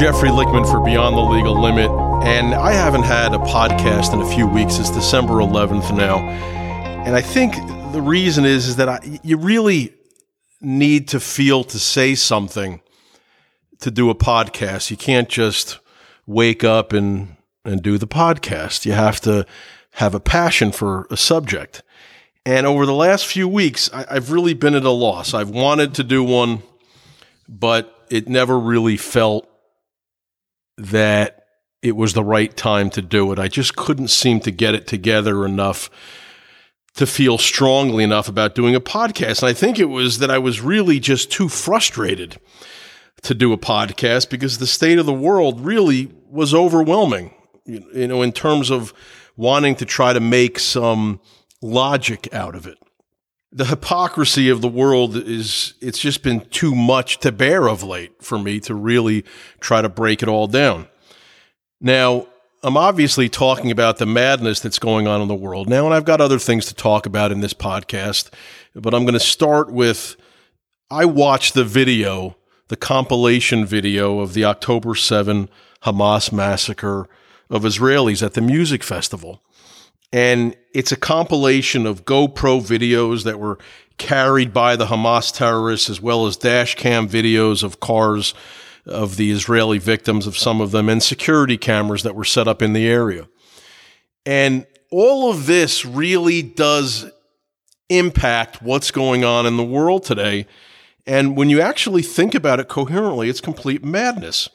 Jeffrey Lichtman for Beyond the Legal Limit, and I haven't had a podcast in a few weeks. It's December 11th now, and I think the reason is is that I, you really need to feel to say something to do a podcast. You can't just wake up and and do the podcast. You have to have a passion for a subject. And over the last few weeks, I, I've really been at a loss. I've wanted to do one, but it never really felt that it was the right time to do it. I just couldn't seem to get it together enough to feel strongly enough about doing a podcast. And I think it was that I was really just too frustrated to do a podcast because the state of the world really was overwhelming, you know, in terms of wanting to try to make some logic out of it. The hypocrisy of the world is, it's just been too much to bear of late for me to really try to break it all down. Now, I'm obviously talking about the madness that's going on in the world now, and I've got other things to talk about in this podcast, but I'm going to start with I watched the video, the compilation video of the October 7 Hamas massacre of Israelis at the music festival. And it's a compilation of GoPro videos that were carried by the Hamas terrorists, as well as dash cam videos of cars of the Israeli victims of some of them, and security cameras that were set up in the area. And all of this really does impact what's going on in the world today. And when you actually think about it coherently, it's complete madness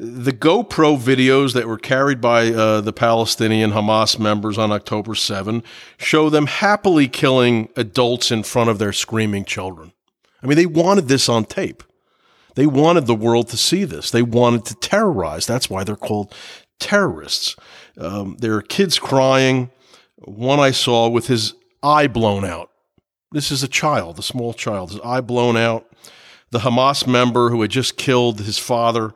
the GoPro videos that were carried by uh, the Palestinian Hamas members on October 7 show them happily killing adults in front of their screaming children. I mean, they wanted this on tape. They wanted the world to see this. They wanted to terrorize. That's why they're called terrorists. Um, there are kids crying. One I saw with his eye blown out. This is a child, a small child, his eye blown out. The Hamas member who had just killed his father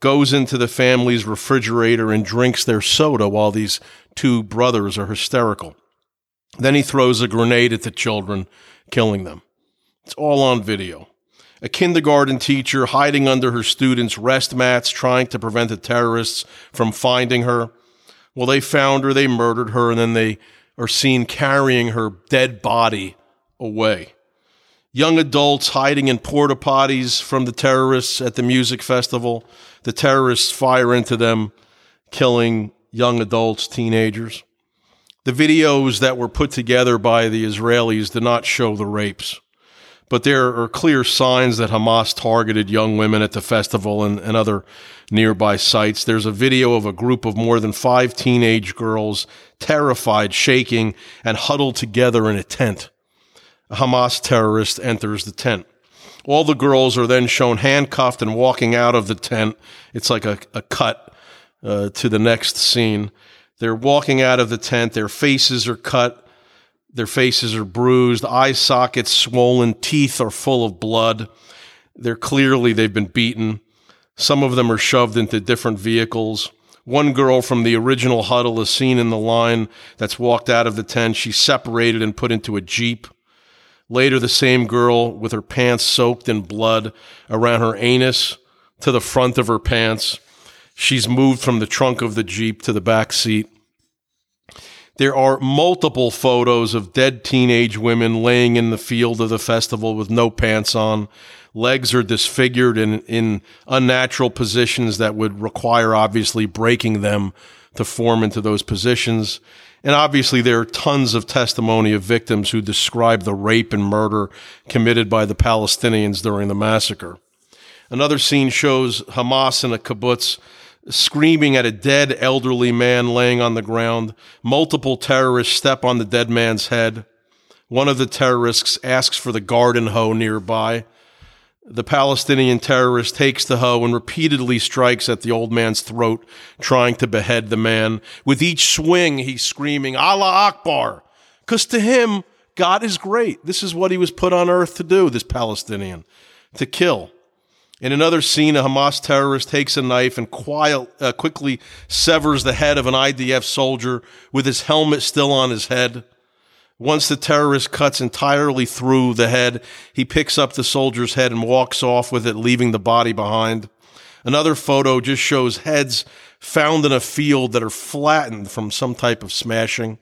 goes into the family's refrigerator and drinks their soda while these two brothers are hysterical. Then he throws a grenade at the children, killing them. It's all on video. A kindergarten teacher hiding under her students' rest mats, trying to prevent the terrorists from finding her. Well, they found her, they murdered her, and then they are seen carrying her dead body away. Young adults hiding in porta potties from the terrorists at the music festival the terrorists fire into them, killing young adults, teenagers. The videos that were put together by the Israelis did not show the rapes, but there are clear signs that Hamas targeted young women at the festival and, and other nearby sites. There's a video of a group of more than five teenage girls, terrified, shaking, and huddled together in a tent. A Hamas terrorist enters the tent. All the girls are then shown handcuffed and walking out of the tent. It's like a, a cut uh, to the next scene. They're walking out of the tent. Their faces are cut. Their faces are bruised. Eye sockets swollen. Teeth are full of blood. They're clearly, they've been beaten. Some of them are shoved into different vehicles. One girl from the original huddle is seen in the line that's walked out of the tent. She's separated and put into a Jeep. Later, the same girl with her pants soaked in blood around her anus to the front of her pants. She's moved from the trunk of the Jeep to the back seat. There are multiple photos of dead teenage women laying in the field of the festival with no pants on. Legs are disfigured in, in unnatural positions that would require, obviously, breaking them to form into those positions. And obviously, there are tons of testimony of victims who describe the rape and murder committed by the Palestinians during the massacre. Another scene shows Hamas in a kibbutz screaming at a dead elderly man laying on the ground. Multiple terrorists step on the dead man's head. One of the terrorists asks for the garden hoe nearby. The Palestinian terrorist takes the hoe and repeatedly strikes at the old man's throat, trying to behead the man. With each swing, he's screaming, Allah Akbar. Because to him, God is great. This is what he was put on earth to do, this Palestinian, to kill. In another scene, a Hamas terrorist takes a knife and quiet, uh, quickly severs the head of an IDF soldier with his helmet still on his head. Once the terrorist cuts entirely through the head, he picks up the soldier's head and walks off with it, leaving the body behind. Another photo just shows heads found in a field that are flattened from some type of smashing.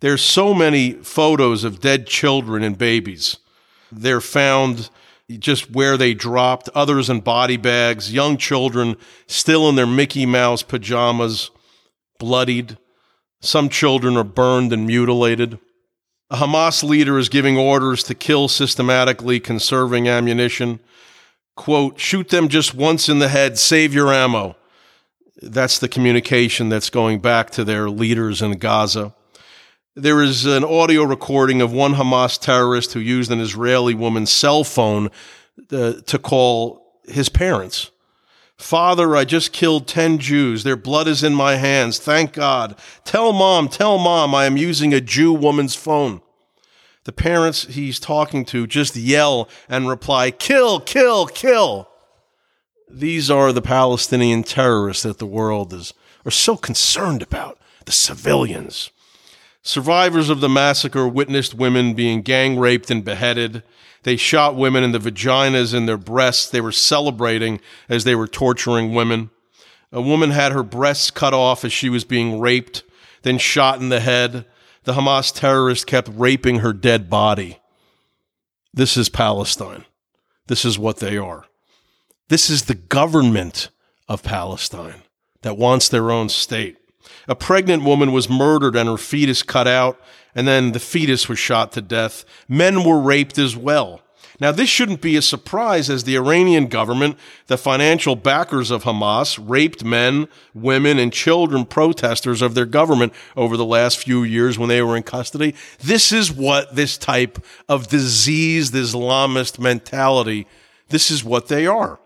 There's so many photos of dead children and babies. They're found just where they dropped, others in body bags, young children still in their Mickey Mouse pajamas, bloodied. Some children are burned and mutilated. A Hamas leader is giving orders to kill systematically, conserving ammunition. Quote, shoot them just once in the head, save your ammo. That's the communication that's going back to their leaders in Gaza. There is an audio recording of one Hamas terrorist who used an Israeli woman's cell phone uh, to call his parents. Father, I just killed 10 Jews. Their blood is in my hands. Thank God. Tell mom, tell mom I am using a Jew woman's phone. The parents he's talking to just yell and reply, kill, kill, kill. These are the Palestinian terrorists that the world is are so concerned about, the civilians. Survivors of the massacre witnessed women being gang raped and beheaded. They shot women in the vaginas and their breasts. They were celebrating as they were torturing women. A woman had her breasts cut off as she was being raped, then shot in the head. The Hamas terrorist kept raping her dead body. This is Palestine. This is what they are. This is the government of Palestine that wants their own state. A pregnant woman was murdered and her fetus cut out, and then the fetus was shot to death. Men were raped as well. Now, this shouldn't be a surprise as the Iranian government, the financial backers of Hamas, raped men, women, and children protesters of their government over the last few years when they were in custody. This is what this type of diseased Islamist mentality, this is what they are.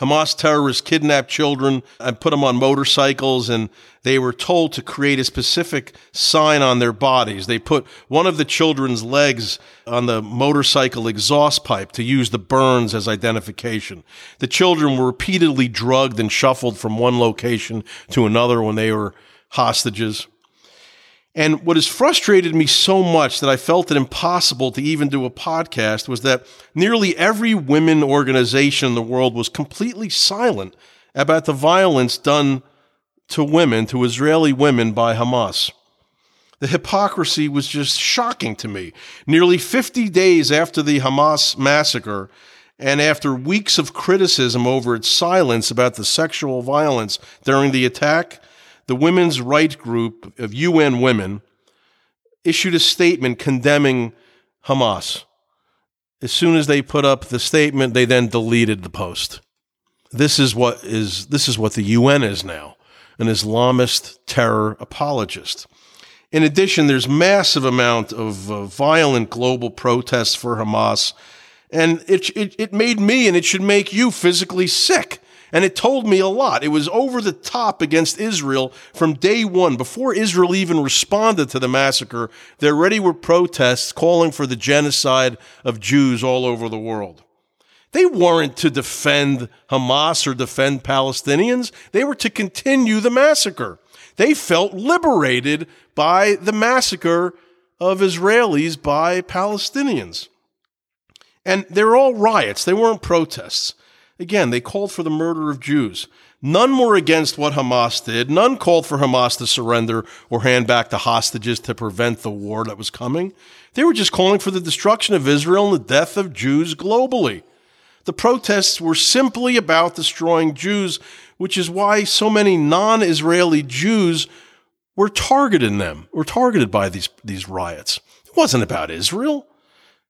Hamas terrorists kidnapped children and put them on motorcycles, and they were told to create a specific sign on their bodies. They put one of the children's legs on the motorcycle exhaust pipe to use the burns as identification. The children were repeatedly drugged and shuffled from one location to another when they were hostages. And what has frustrated me so much that I felt it impossible to even do a podcast was that nearly every women organization in the world was completely silent about the violence done to women, to Israeli women by Hamas. The hypocrisy was just shocking to me. Nearly 50 days after the Hamas massacre, and after weeks of criticism over its silence about the sexual violence during the attack, the women's rights group of UN Women issued a statement condemning Hamas. As soon as they put up the statement, they then deleted the post. This is what is this is what the UN is now, an Islamist terror apologist. In addition, there's massive amount of uh, violent global protests for Hamas, and it, it it made me and it should make you physically sick and it told me a lot. It was over the top against Israel from day one. Before Israel even responded to the massacre, there already were protests calling for the genocide of Jews all over the world. They weren't to defend Hamas or defend Palestinians. They were to continue the massacre. They felt liberated by the massacre of Israelis by Palestinians. And they're all riots. They weren't protests. Again, they called for the murder of Jews. None were against what Hamas did. None called for Hamas to surrender or hand back the hostages to prevent the war that was coming. They were just calling for the destruction of Israel and the death of Jews globally. The protests were simply about destroying Jews, which is why so many non Israeli Jews were targeted in them, were targeted by these, these riots. It wasn't about Israel.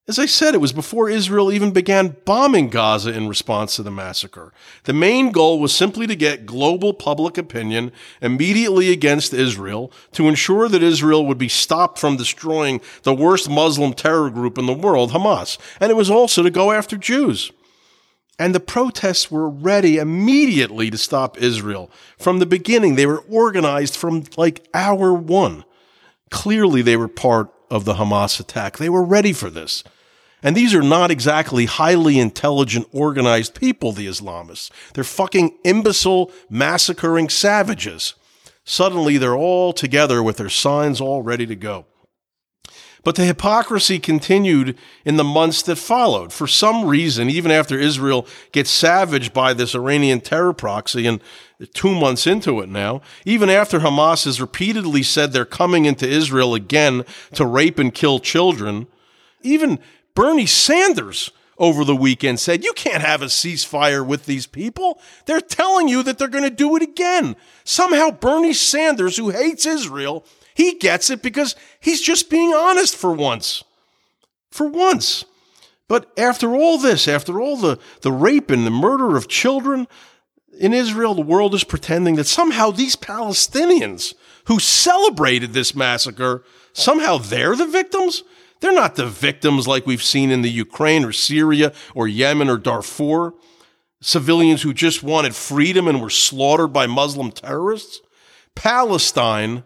As I said, it was before Israel even began bombing Gaza in response to the massacre. The main goal was simply to get global public opinion immediately against Israel to ensure that Israel would be stopped from destroying the worst Muslim terror group in the world, Hamas. And it was also to go after Jews. And the protests were ready immediately to stop Israel. From the beginning, they were organized from like hour one. Clearly, they were part of the Hamas attack. They were ready for this. And these are not exactly highly intelligent, organized people, the Islamists. They're fucking imbecile, massacring savages. Suddenly, they're all together with their signs all ready to go. But the hypocrisy continued in the months that followed. For some reason, even after Israel gets savaged by this Iranian terror proxy, and two months into it now, even after Hamas has repeatedly said they're coming into Israel again to rape and kill children, even Bernie Sanders over the weekend said, You can't have a ceasefire with these people. They're telling you that they're going to do it again. Somehow, Bernie Sanders, who hates Israel, he gets it because he's just being honest for once. For once. But after all this, after all the, the rape and the murder of children in Israel, the world is pretending that somehow these Palestinians who celebrated this massacre, somehow they're the victims? They're not the victims like we've seen in the Ukraine or Syria or Yemen or Darfur. Civilians who just wanted freedom and were slaughtered by Muslim terrorists. Palestine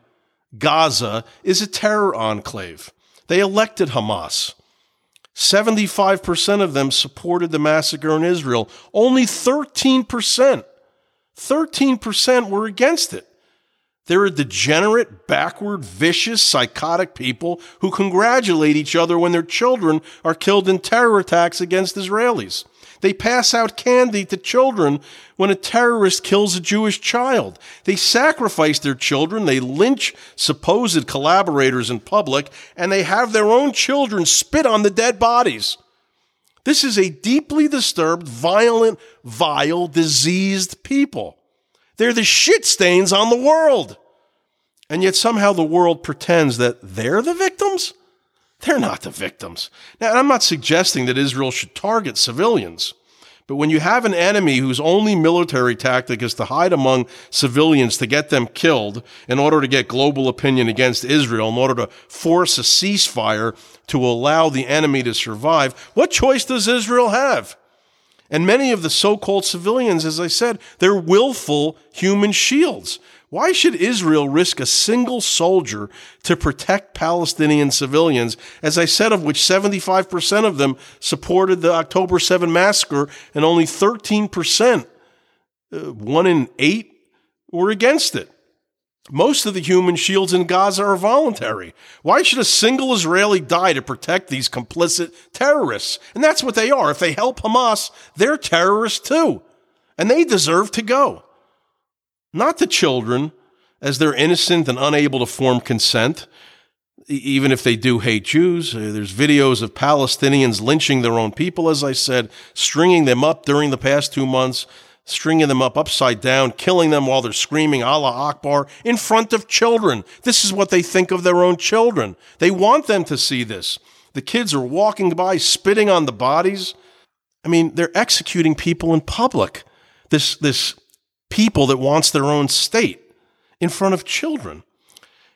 Gaza is a terror enclave. They elected Hamas. 75% of them supported the massacre in Israel. Only 13%, 13% were against it. There are degenerate, backward, vicious, psychotic people who congratulate each other when their children are killed in terror attacks against Israelis. They pass out candy to children when a terrorist kills a Jewish child. They sacrifice their children. They lynch supposed collaborators in public, and they have their own children spit on the dead bodies. This is a deeply disturbed, violent, vile, diseased people. They're the shit stains on the world. And yet somehow the world pretends that they're the victims? They're not the victims. Now, I'm not suggesting that Israel should target civilians, but when you have an enemy whose only military tactic is to hide among civilians to get them killed in order to get global opinion against Israel, in order to force a ceasefire to allow the enemy to survive, what choice does Israel have? And many of the so called civilians, as I said, they're willful human shields. Why should Israel risk a single soldier to protect Palestinian civilians, as I said, of which 75% of them supported the October 7 massacre and only 13%, uh, one in eight, were against it? Most of the human shields in Gaza are voluntary. Why should a single Israeli die to protect these complicit terrorists? And that's what they are. If they help Hamas, they're terrorists too. And they deserve to go not the children, as they're innocent and unable to form consent, even if they do hate Jews. Uh, there's videos of Palestinians lynching their own people, as I said, stringing them up during the past two months, stringing them up upside down, killing them while they're screaming Allah Akbar in front of children. This is what they think of their own children. They want them to see this. The kids are walking by, spitting on the bodies. I mean, they're executing people in public. This, this people that wants their own state in front of children.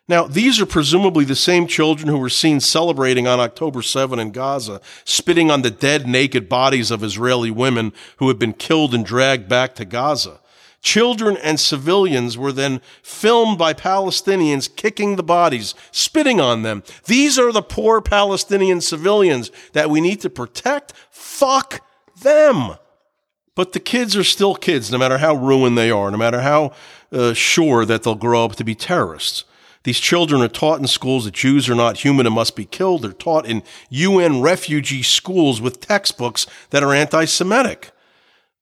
Now, these are presumably the same children who were seen celebrating on October 7 in Gaza, spitting on the dead, naked bodies of Israeli women who had been killed and dragged back to Gaza. Children and civilians were then filmed by Palestinians kicking the bodies, spitting on them. These are the poor Palestinian civilians that we need to protect. Fuck them. But the kids are still kids, no matter how ruined they are, no matter how uh, sure that they'll grow up to be terrorists. These children are taught in schools that Jews are not human and must be killed. They're taught in UN refugee schools with textbooks that are anti Semitic.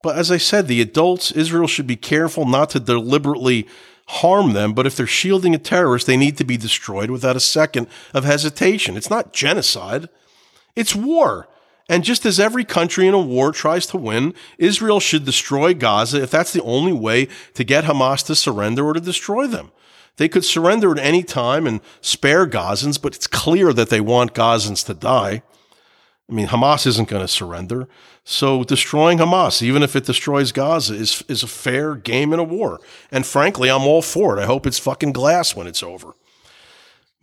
But as I said, the adults, Israel should be careful not to deliberately harm them, but if they're shielding a terrorist, they need to be destroyed without a second of hesitation. It's not genocide, it's war. And just as every country in a war tries to win, Israel should destroy Gaza if that's the only way to get Hamas to surrender or to destroy them. They could surrender at any time and spare Gazans, but it's clear that they want Gazans to die. I mean, Hamas isn't going to surrender. So destroying Hamas, even if it destroys Gaza, is, is a fair game in a war. And frankly, I'm all for it. I hope it's fucking glass when it's over.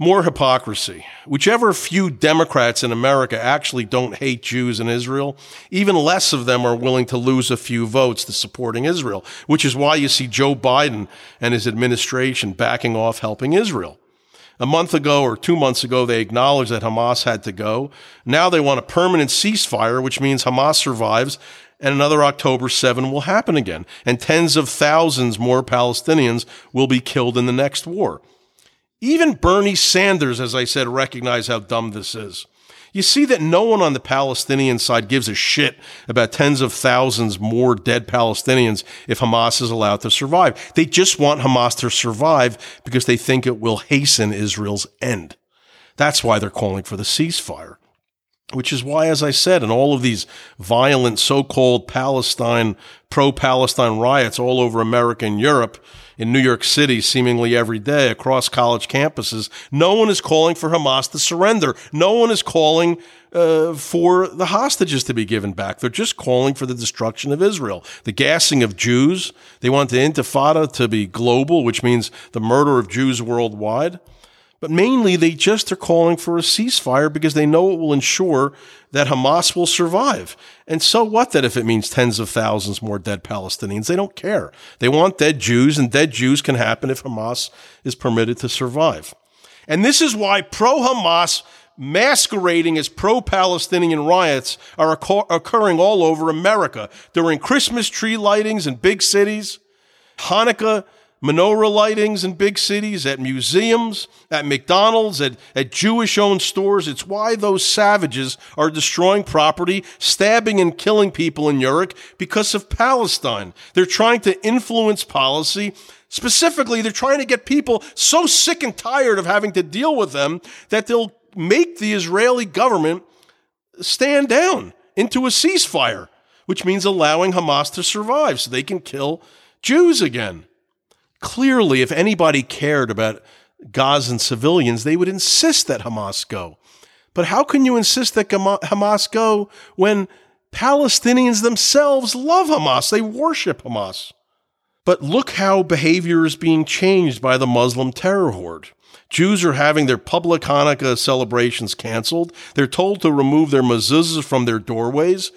More hypocrisy. Whichever few Democrats in America actually don't hate Jews in Israel, even less of them are willing to lose a few votes to supporting Israel, which is why you see Joe Biden and his administration backing off helping Israel. A month ago or two months ago, they acknowledged that Hamas had to go. Now they want a permanent ceasefire, which means Hamas survives and another October 7 will happen again. And tens of thousands more Palestinians will be killed in the next war Even Bernie Sanders, as I said, recognized how dumb this is. You see that no one on the Palestinian side gives a shit about tens of thousands more dead Palestinians if Hamas is allowed to survive. They just want Hamas to survive because they think it will hasten Israel's end. That's why they're calling for the ceasefire. Which is why, as I said, in all of these violent so-called Palestine, pro-Palestine riots all over America and Europe, in New York City seemingly every day across college campuses. No one is calling for Hamas to surrender. No one is calling uh, for the hostages to be given back. They're just calling for the destruction of Israel, the gassing of Jews. They want the intifada to be global, which means the murder of Jews worldwide. But mainly, they just are calling for a ceasefire because they know it will ensure that Hamas will survive. And so what that if it means tens of thousands more dead Palestinians? They don't care. They want dead Jews, and dead Jews can happen if Hamas is permitted to survive. And this is why pro Hamas masquerading as pro Palestinian riots are occurring all over America during Christmas tree lightings in big cities, Hanukkah menorah lightings in big cities, at museums, at McDonald's, at, at Jewish owned stores. It's why those savages are destroying property, stabbing and killing people in Europe because of Palestine. They're trying to influence policy. Specifically, they're trying to get people so sick and tired of having to deal with them that they'll make the Israeli government stand down into a ceasefire, which means allowing Hamas to survive so they can kill Jews again. Clearly, if anybody cared about Gazan civilians, they would insist that Hamas go. But how can you insist that Hamas go when Palestinians themselves love Hamas? They worship Hamas. But look how behavior is being changed by the Muslim terror horde. Jews are having their public Hanukkah celebrations canceled. They're told to remove their mezuzahs from their doorways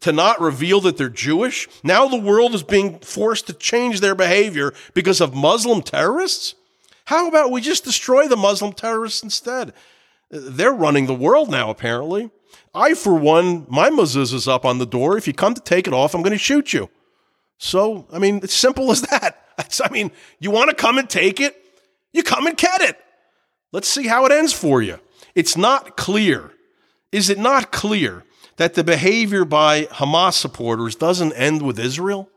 to not reveal that they're Jewish. Now the world is being forced to change their behavior because of Muslim terrorists. How about we just destroy the Muslim terrorists instead? They're running the world now, apparently. I, for one, my mezuzah is up on the door. If you come to take it off, I'm going to shoot you. So, I mean, it's simple as that. I mean, you want to come and take it? You come and get it. Let's see how it ends for you. It's not clear. Is it not clear that the behavior by Hamas supporters doesn't end with Israel?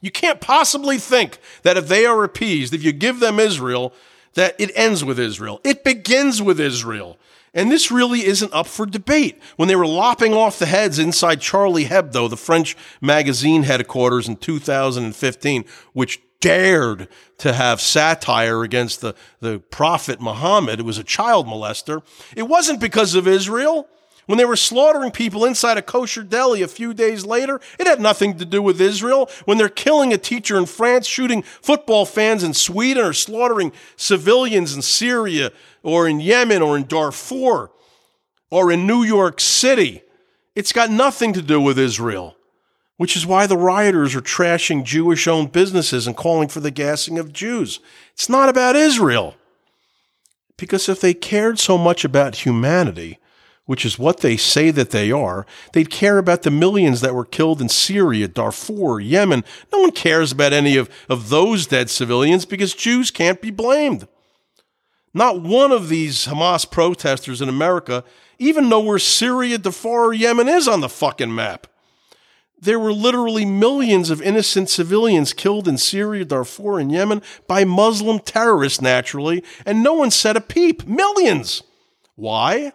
You can't possibly think that if they are appeased, if you give them Israel, that it ends with Israel. It begins with Israel. And this really isn't up for debate. When they were lopping off the heads inside Charlie Hebdo, the French magazine headquarters in 2015, which dared to have satire against the, the prophet Muhammad, it was a child molester, it wasn't because of Israel. When they were slaughtering people inside a kosher deli a few days later, it had nothing to do with Israel. When they're killing a teacher in France, shooting football fans in Sweden, or slaughtering civilians in Syria, or in Yemen, or in Darfur, or in New York City, it's got nothing to do with Israel. Which is why the rioters are trashing Jewish owned businesses and calling for the gassing of Jews. It's not about Israel. Because if they cared so much about humanity, which is what they say that they are, they'd care about the millions that were killed in Syria, Darfur, Yemen. No one cares about any of, of those dead civilians because Jews can't be blamed. Not one of these Hamas protesters in America even know where Syria, Darfur, or Yemen is on the fucking map. There were literally millions of innocent civilians killed in Syria, Darfur, and Yemen by Muslim terrorists, naturally, and no one said a peep. Millions. Why?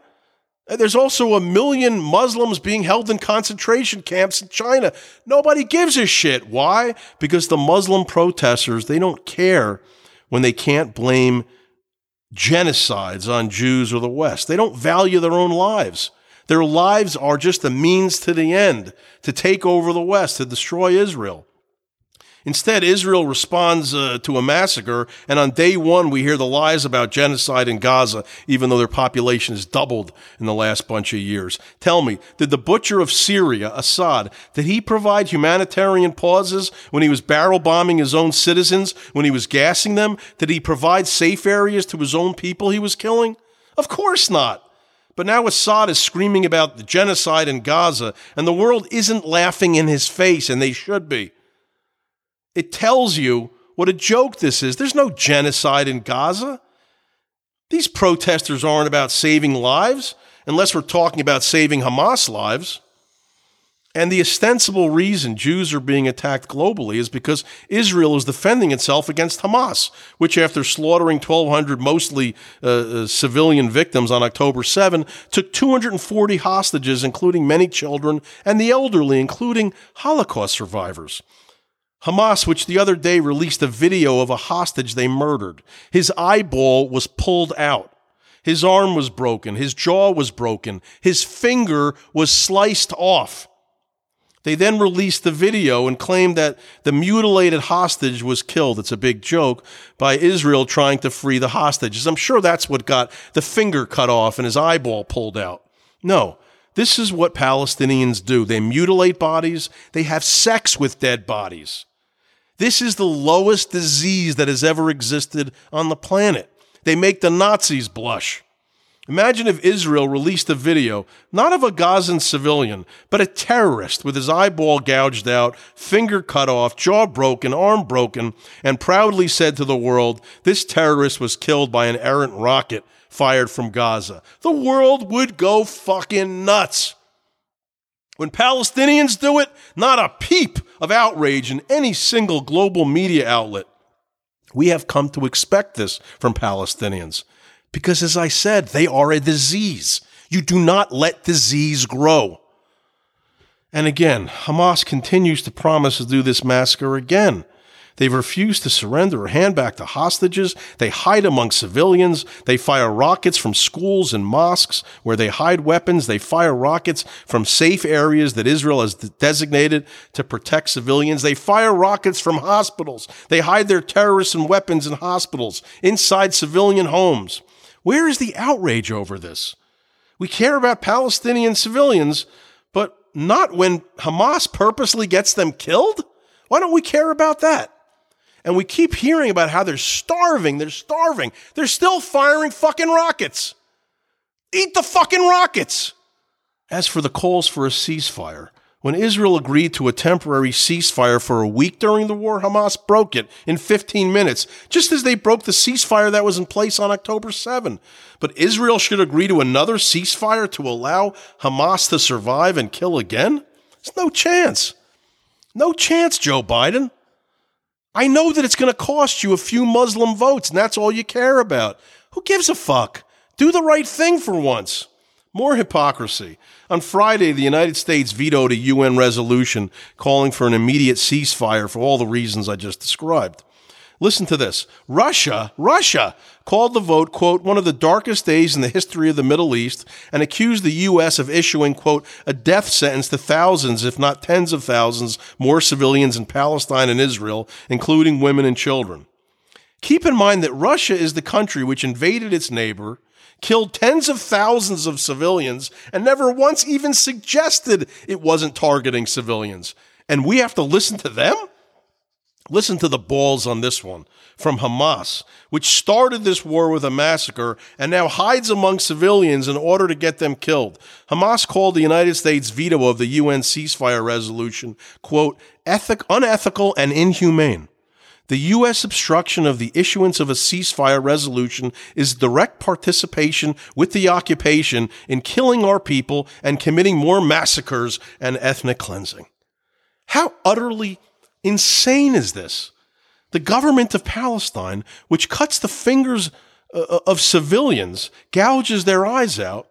There's also a million Muslims being held in concentration camps in China. Nobody gives a shit. Why? Because the Muslim protesters, they don't care when they can't blame genocides on Jews or the West. They don't value their own lives. Their lives are just a means to the end to take over the West, to destroy Israel. Instead, Israel responds uh, to a massacre, and on day one, we hear the lies about genocide in Gaza, even though their population has doubled in the last bunch of years. Tell me, did the butcher of Syria, Assad, did he provide humanitarian pauses when he was barrel bombing his own citizens, when he was gassing them? Did he provide safe areas to his own people he was killing? Of course not. But now Assad is screaming about the genocide in Gaza, and the world isn't laughing in his face, and they should be. It tells you what a joke this is. There's no genocide in Gaza. These protesters aren't about saving lives, unless we're talking about saving Hamas lives. And the ostensible reason Jews are being attacked globally is because Israel is defending itself against Hamas, which, after slaughtering 1,200 mostly uh, uh, civilian victims on October 7, took 240 hostages, including many children and the elderly, including Holocaust survivors. Hamas, which the other day released a video of a hostage they murdered, his eyeball was pulled out. His arm was broken. His jaw was broken. His finger was sliced off. They then released the video and claimed that the mutilated hostage was killed. It's a big joke by Israel trying to free the hostages. I'm sure that's what got the finger cut off and his eyeball pulled out. No, this is what Palestinians do. They mutilate bodies, they have sex with dead bodies. This is the lowest disease that has ever existed on the planet. They make the Nazis blush. Imagine if Israel released a video, not of a Gazan civilian, but a terrorist with his eyeball gouged out, finger cut off, jaw broken, arm broken, and proudly said to the world, this terrorist was killed by an errant rocket fired from Gaza. The world would go fucking nuts. When Palestinians do it, not a peep of outrage in any single global media outlet. We have come to expect this from Palestinians. Because as I said, they are a disease. You do not let disease grow. And again, Hamas continues to promise to do this massacre again. They've refused to surrender or hand back the hostages. They hide among civilians. They fire rockets from schools and mosques where they hide weapons. They fire rockets from safe areas that Israel has designated to protect civilians. They fire rockets from hospitals. They hide their terrorists and weapons in hospitals, inside civilian homes. Where is the outrage over this? We care about Palestinian civilians, but not when Hamas purposely gets them killed? Why don't we care about that? And we keep hearing about how they're starving, they're starving. They're still firing fucking rockets. Eat the fucking rockets. As for the calls for a ceasefire, when Israel agreed to a temporary ceasefire for a week during the war, Hamas broke it in 15 minutes, just as they broke the ceasefire that was in place on October 7. But Israel should agree to another ceasefire to allow Hamas to survive and kill again? There's no chance. No chance, Joe Biden. I know that it's going to cost you a few Muslim votes, and that's all you care about. Who gives a fuck? Do the right thing for once. More hypocrisy. On Friday, the United States vetoed a UN resolution calling for an immediate ceasefire for all the reasons I just described. Listen to this. Russia, Russia called the vote, quote, one of the darkest days in the history of the Middle East and accused the U.S. of issuing, quote, a death sentence to thousands, if not tens of thousands, more civilians in Palestine and Israel, including women and children. Keep in mind that Russia is the country which invaded its neighbor, killed tens of thousands of civilians, and never once even suggested it wasn't targeting civilians. And we have to listen to them? Listen to the balls on this one from Hamas, which started this war with a massacre and now hides among civilians in order to get them killed. Hamas called the United States veto of the UN ceasefire resolution, quote, ethic, unethical and inhumane. The U.S. obstruction of the issuance of a ceasefire resolution is direct participation with the occupation in killing our people and committing more massacres and ethnic cleansing. How utterly insane is this? The government of Palestine, which cuts the fingers uh, uh, of civilians, gouges their eyes out,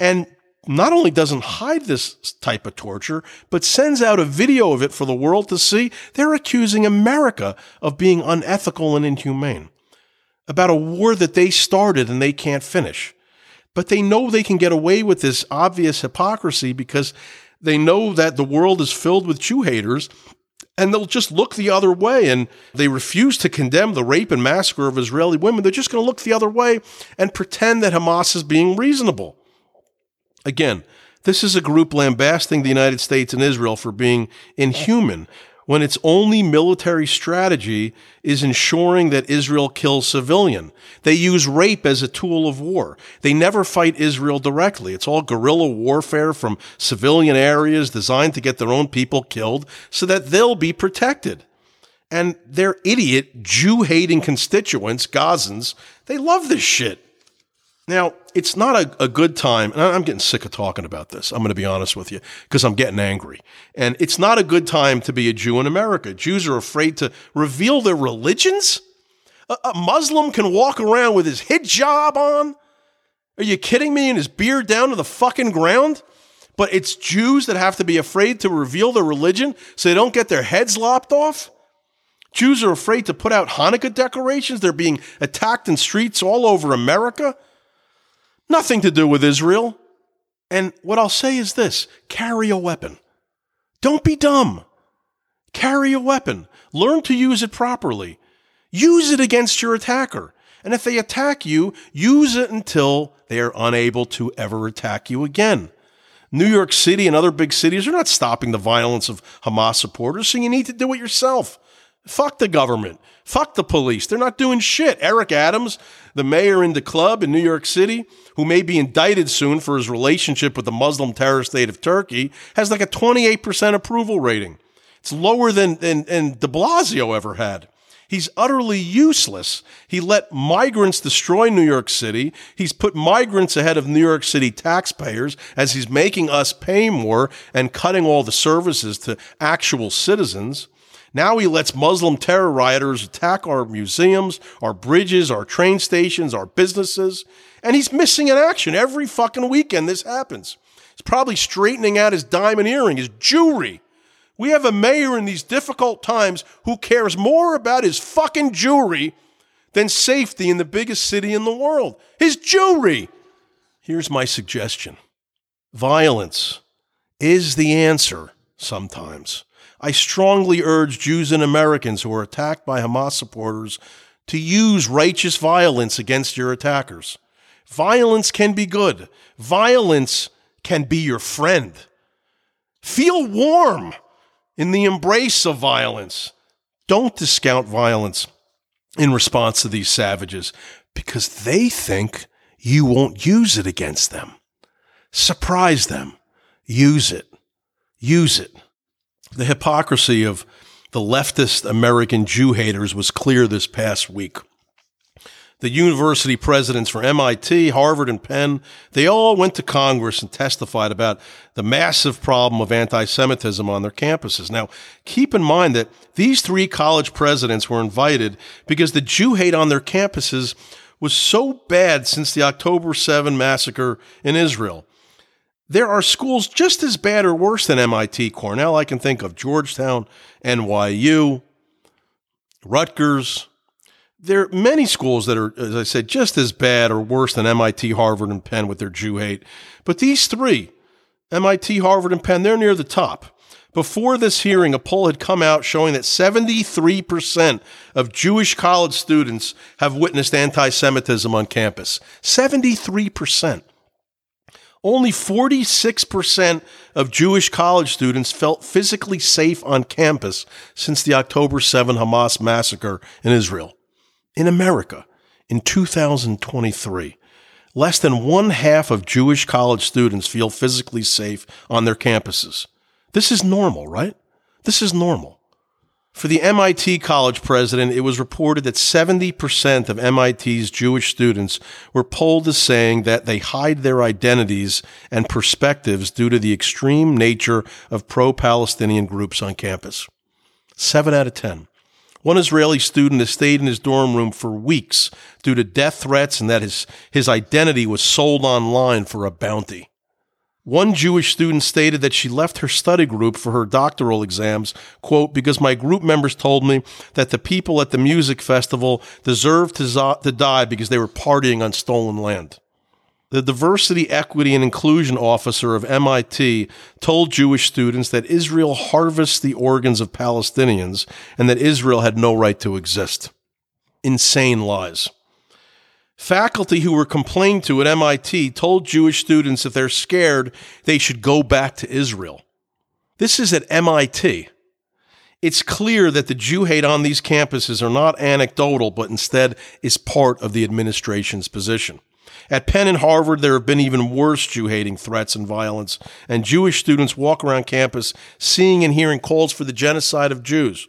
and not only doesn't hide this type of torture, but sends out a video of it for the world to see, they're accusing America of being unethical and inhumane about a war that they started and they can't finish. But they know they can get away with this obvious hypocrisy because they know that the world is filled with Jew haters and they'll just look the other way and they refuse to condemn the rape and massacre of Israeli women. They're just going to look the other way and pretend that Hamas is being reasonable. Again, this is a group lambasting the United States and Israel for being inhuman when its only military strategy is ensuring that Israel kills civilian. They use rape as a tool of war. They never fight Israel directly. It's all guerrilla warfare from civilian areas designed to get their own people killed so that they'll be protected. And their idiot Jew hating constituents, Gazans, they love this shit. Now, it's not a, a good time, and I'm getting sick of talking about this. I'm going to be honest with you because I'm getting angry. And it's not a good time to be a Jew in America. Jews are afraid to reveal their religions. A, a Muslim can walk around with his hijab on. Are you kidding me? And his beard down to the fucking ground? But it's Jews that have to be afraid to reveal their religion so they don't get their heads lopped off? Jews are afraid to put out Hanukkah decorations. They're being attacked in streets all over America. Nothing to do with Israel. And what I'll say is this carry a weapon. Don't be dumb. Carry a weapon. Learn to use it properly. Use it against your attacker. And if they attack you, use it until they are unable to ever attack you again. New York City and other big cities are not stopping the violence of Hamas supporters, so you need to do it yourself. Fuck the government. Fuck the police. They're not doing shit. Eric Adams, the mayor in the club in New York City, who may be indicted soon for his relationship with the Muslim terrorist state of Turkey, has like a 28% approval rating. It's lower than, than, than de Blasio ever had. He's utterly useless. He let migrants destroy New York City. He's put migrants ahead of New York City taxpayers as he's making us pay more and cutting all the services to actual citizens. Now he lets Muslim terror rioters attack our museums, our bridges, our train stations, our businesses, and he's missing in action every fucking weekend this happens. He's probably straightening out his diamond earring, his jewelry. We have a mayor in these difficult times who cares more about his fucking jewelry than safety in the biggest city in the world. His jewelry. Here's my suggestion violence is the answer sometimes. I strongly urge Jews and Americans who are attacked by Hamas supporters to use righteous violence against your attackers. Violence can be good. Violence can be your friend. Feel warm in the embrace of violence. Don't discount violence in response to these savages because they think you won't use it against them. Surprise them. Use it. Use it. The hypocrisy of the leftist American Jew haters was clear this past week. The university presidents for MIT, Harvard, and Penn, they all went to Congress and testified about the massive problem of anti Semitism on their campuses. Now, keep in mind that these three college presidents were invited because the Jew hate on their campuses was so bad since the October 7 massacre in Israel. There are schools just as bad or worse than MIT, Cornell. I can think of Georgetown, NYU, Rutgers. There are many schools that are, as I said, just as bad or worse than MIT, Harvard, and Penn with their Jew hate. But these three, MIT, Harvard, and Penn, they're near the top. Before this hearing, a poll had come out showing that 73% of Jewish college students have witnessed anti Semitism on campus. 73%. Only 46% of Jewish college students felt physically safe on campus since the October 7 Hamas massacre in Israel. In America, in 2023, less than one half of Jewish college students feel physically safe on their campuses. This is normal, right? This is normal. For the MIT college president, it was reported that 70% of MIT's Jewish students were polled as saying that they hide their identities and perspectives due to the extreme nature of pro Palestinian groups on campus. 7 out of 10. One Israeli student has stayed in his dorm room for weeks due to death threats and that his, his identity was sold online for a bounty. One Jewish student stated that she left her study group for her doctoral exams, quote, because my group members told me that the people at the music festival deserved to, to die because they were partying on stolen land. The Diversity, Equity, and Inclusion Officer of MIT told Jewish students that Israel harvests the organs of Palestinians and that Israel had no right to exist. Insane lies. Faculty who were complained to at MIT told Jewish students that they're scared they should go back to Israel. This is at MIT. It's clear that the Jew hate on these campuses are not anecdotal, but instead is part of the administration's position. At Penn and Harvard, there have been even worse Jew hating threats and violence, and Jewish students walk around campus seeing and hearing calls for the genocide of Jews.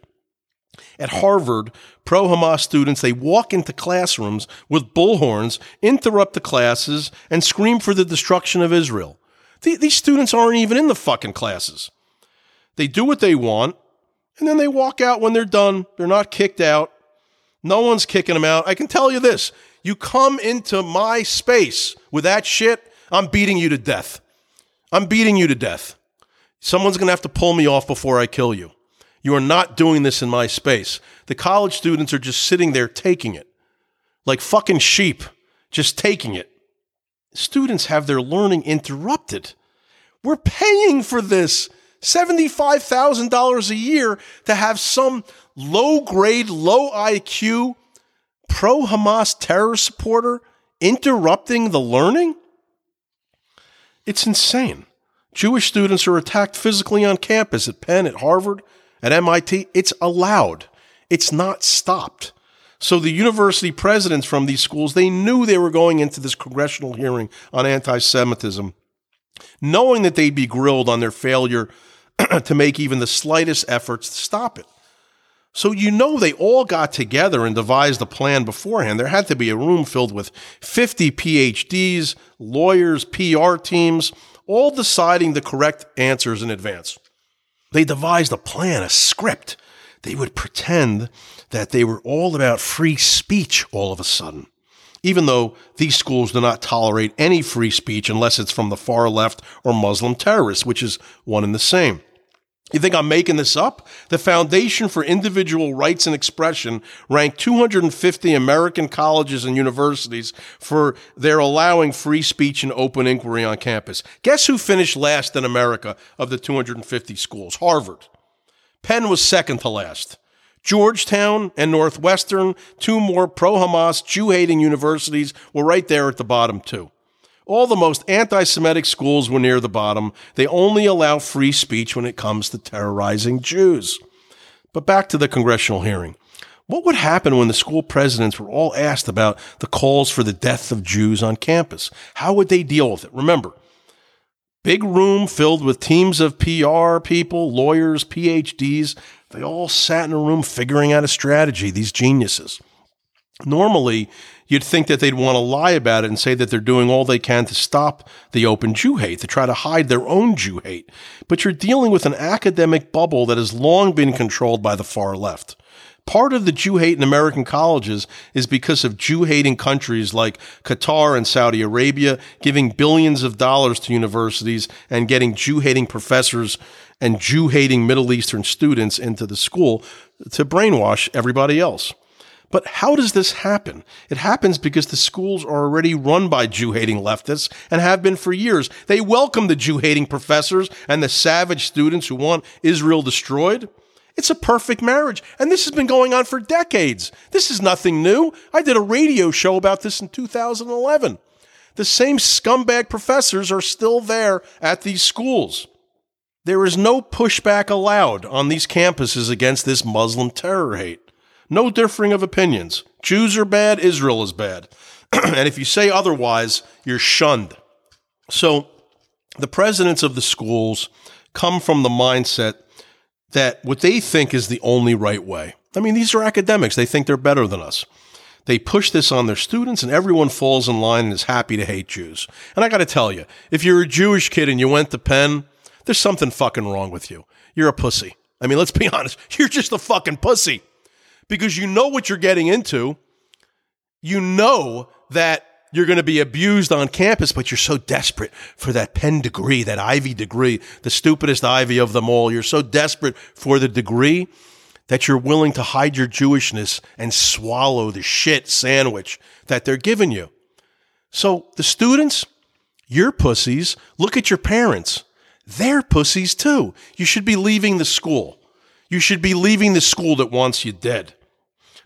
At Harvard, pro Hamas students, they walk into classrooms with bullhorns, interrupt the classes, and scream for the destruction of Israel. These students aren't even in the fucking classes. They do what they want, and then they walk out when they're done. They're not kicked out. No one's kicking them out. I can tell you this you come into my space with that shit, I'm beating you to death. I'm beating you to death. Someone's going to have to pull me off before I kill you. You are not doing this in my space. The college students are just sitting there taking it like fucking sheep, just taking it. Students have their learning interrupted. We're paying for this $75,000 a year to have some low grade, low IQ, pro Hamas terror supporter interrupting the learning? It's insane. Jewish students are attacked physically on campus at Penn, at Harvard, at MIT. It's allowed. It's not stopped. So the university presidents from these schools, they knew they were going into this congressional hearing on anti-Semitism, knowing that they'd be grilled on their failure to make even the slightest efforts to stop it. So you know they all got together and devised a plan beforehand. There had to be a room filled with 50 PhDs, lawyers, PR teams, all deciding the correct answers in advance. They devised a plan, a script. They would pretend that they were all about free speech all of a sudden, even though these schools do not tolerate any free speech unless it's from the far left or Muslim terrorists, which is one and the same. You think I'm making this up? The Foundation for Individual Rights and Expression ranked 250 American colleges and universities for their allowing free speech and open inquiry on campus. Guess who finished last in America of the 250 schools? Harvard. Penn was second to last. Georgetown and Northwestern, two more pro Hamas, Jew hating universities, were right there at the bottom, too. All the most anti Semitic schools were near the bottom. They only allow free speech when it comes to terrorizing Jews. But back to the congressional hearing. What would happen when the school presidents were all asked about the calls for the death of Jews on campus? How would they deal with it? Remember, big room filled with teams of PR people, lawyers, PhDs. They all sat in a room figuring out a strategy, these geniuses. Normally, you'd think that they'd want to lie about it and say that they're doing all they can to stop the open Jew hate, to try to hide their own Jew hate. But you're dealing with an academic bubble that has long been controlled by the far left. Part of the Jew hate in American colleges is because of Jew hating countries like Qatar and Saudi Arabia giving billions of dollars to universities and getting Jew hating professors and Jew hating Middle Eastern students into the school to brainwash everybody else. But how does this happen? It happens because the schools are already run by Jew hating leftists and have been for years. They welcome the Jew hating professors and the savage students who want Israel destroyed. It's a perfect marriage. And this has been going on for decades. This is nothing new. I did a radio show about this in 2011. The same scumbag professors are still there at these schools. There is no pushback allowed on these campuses against this Muslim terror hate. No differing of opinions. Jews are bad, Israel is bad. and if you say otherwise, you're shunned. So the presidents of the schools come from the mindset that what they think is the only right way. I mean, these are academics, they think they're better than us. They push this on their students, and everyone falls in line and is happy to hate Jews. And I got to tell you, if you're a Jewish kid and you went to Penn, there's something fucking wrong with you. You're a pussy. I mean, let's be honest. You're just a fucking pussy because you know what you're getting into. You know that you're going to be abused on campus, but you're so desperate for that Penn degree, that Ivy degree, the stupidest Ivy of them all. You're so desperate for the degree that you're willing to hide your Jewishness and swallow the shit sandwich that they're giving you. So the students, you're pussies. Look at your parents. They're pussies too. You should be leaving the school. You should be leaving the school that wants you dead.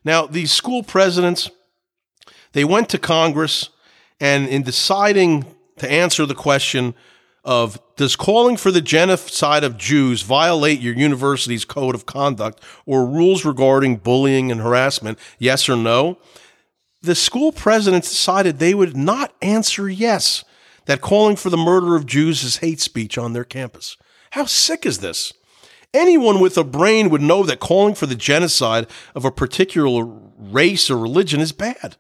Now, these school presidents, they went to Congress and in deciding to answer the question of does calling for the genocide of Jews violate your university's code of conduct or rules regarding bullying and harassment, yes or no? The school presidents decided they would not answer yes, that calling for the murder of Jews is hate speech on their campus. How sick is this? Anyone with a brain would know that calling for the genocide of a particular race or religion is bad.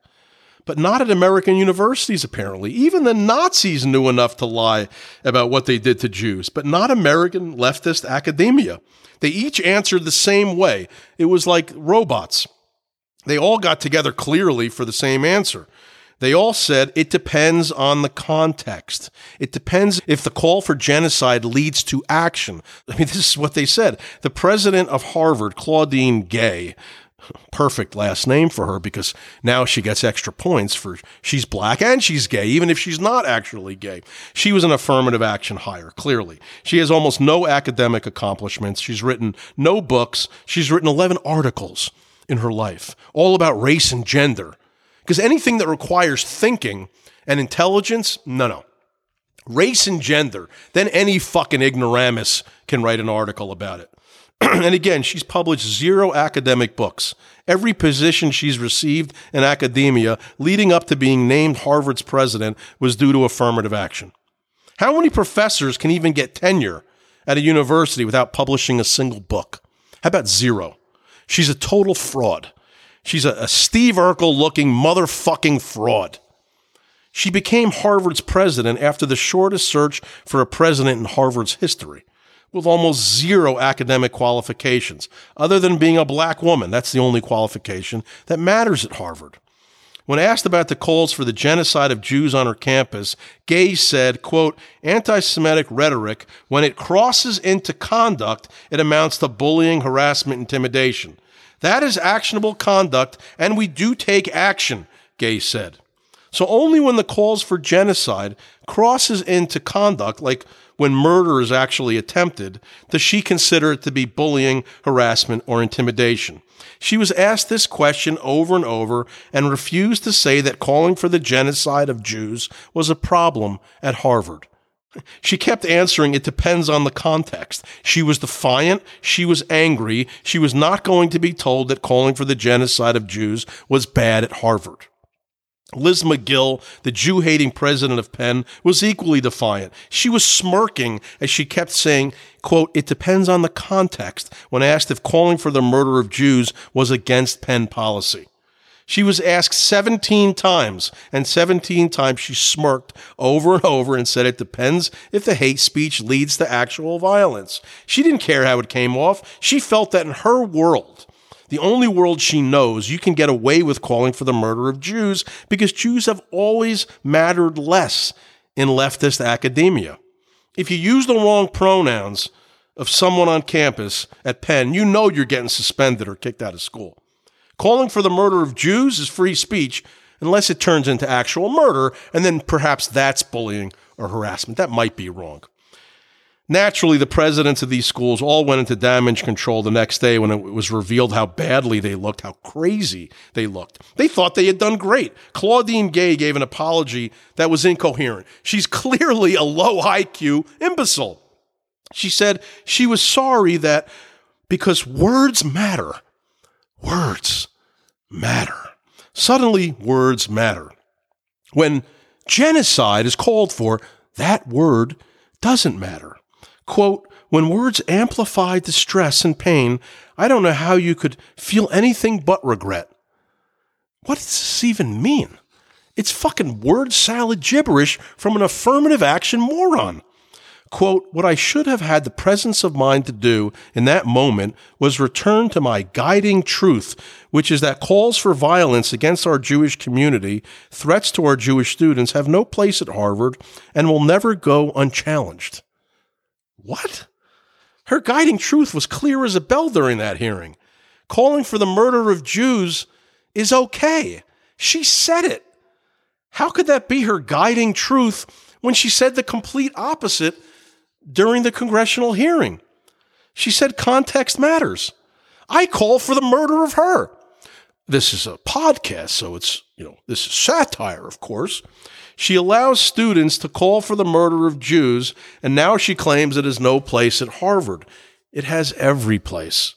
But not at American universities, apparently. Even the Nazis knew enough to lie about what they did to Jews, but not American leftist academia. They each answered the same way. It was like robots. They all got together clearly for the same answer. They all said it depends on the context. It depends if the call for genocide leads to action. I mean, this is what they said. The president of Harvard, Claudine Gay, perfect last name for her because now she gets extra points for she's black and she's gay, even if she's not actually gay. She was an affirmative action hire, clearly. She has almost no academic accomplishments. She's written no books. She's written 11 articles in her life, all about race and gender. Because anything that requires thinking and intelligence, no, no. Race and gender, then any fucking ignoramus can write an article about it. and again, she's published zero academic books. Every position she's received in academia leading up to being named Harvard's president was due to affirmative action. How many professors can even get tenure at a university without publishing a single book? How about zero? She's a total fraud. She's a, a Steve Urkel looking motherfucking fraud. She became Harvard's president after the shortest search for a president in Harvard's history, with almost zero academic qualifications, other than being a black woman. That's the only qualification that matters at Harvard. When asked about the calls for the genocide of Jews on her campus, Gay said, quote, anti-Semitic rhetoric, when it crosses into conduct, it amounts to bullying, harassment, intimidation. That is actionable conduct, and we do take action, Gay said. So only when the calls for genocide crosses into conduct, like when murder is actually attempted, does she consider it to be bullying, harassment, or intimidation. She was asked this question over and over and refused to say that calling for the genocide of Jews was a problem at Harvard. She kept answering, it depends on the context. She was defiant. She was angry. She was not going to be told that calling for the genocide of Jews was bad at Harvard. Liz Magill, the Jew hating president of Penn, was equally defiant. She was smirking as she kept saying, quote, it depends on the context when asked if calling for the murder of Jews was against Penn policy. She was asked 17 times, and 17 times she smirked over and over and said it depends if the hate speech leads to actual violence. She didn't care how it came off. She felt that in her world, the only world she knows, you can get away with calling for the murder of Jews because Jews have always mattered less in leftist academia. If you use the wrong pronouns of someone on campus at Penn, you know you're getting suspended or kicked out of school. Calling for the murder of Jews is free speech unless it turns into actual murder, and then perhaps that's bullying or harassment. That might be wrong. Naturally, the presidents of these schools all went into damage control the next day when it was revealed how badly they looked, how crazy they looked. They thought they had done great. Claudine Gay gave an apology that was incoherent. She's clearly a low IQ imbecile. She said she was sorry that because words matter, words matter. Suddenly, words matter. When genocide is called for, that word doesn't matter. Quote, when words amplify distress and pain, I don't know how you could feel anything but regret. What does this even mean? It's fucking word salad gibberish from an affirmative action moron. Quote, what I should have had the presence of mind to do in that moment was return to my guiding truth, which is that calls for violence against our Jewish community, threats to our Jewish students have no place at Harvard and will never go unchallenged. What? Her guiding truth was clear as a bell during that hearing. Calling for the murder of Jews is okay. She said it. How could that be her guiding truth when she said the complete opposite during the congressional hearing. She said context matters. I call for the murder of her. This is a podcast, so it's, you know, this is satire, of course. She allows students to call for the murder of Jews, and now she claims it has no place at Harvard. It has every place.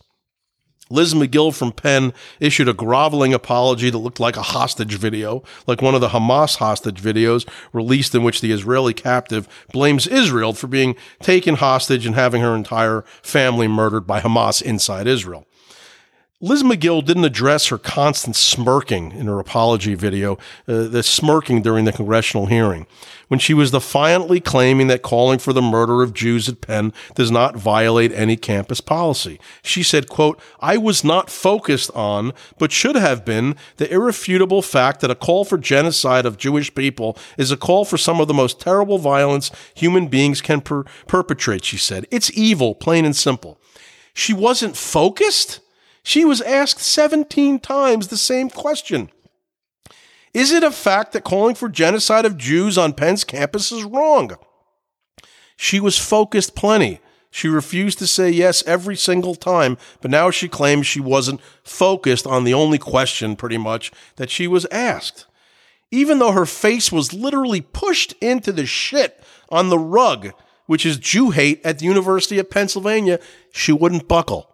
Liz Magill from Penn issued a groveling apology that looked like a hostage video, like one of the Hamas hostage videos released in which the Israeli captive blames Israel for being taken hostage and having her entire family murdered by Hamas inside Israel. Liz Magill didn't address her constant smirking in her apology video, uh, the smirking during the congressional hearing, when she was defiantly claiming that calling for the murder of Jews at Penn does not violate any campus policy. She said, quote, I was not focused on, but should have been, the irrefutable fact that a call for genocide of Jewish people is a call for some of the most terrible violence human beings can per- perpetrate, she said. It's evil, plain and simple. She wasn't focused? She was asked 17 times the same question. Is it a fact that calling for genocide of Jews on Penn's campus is wrong? She was focused plenty. She refused to say yes every single time, but now she claims she wasn't focused on the only question, pretty much, that she was asked. Even though her face was literally pushed into the shit on the rug, which is Jew hate at the University of Pennsylvania, she wouldn't buckle.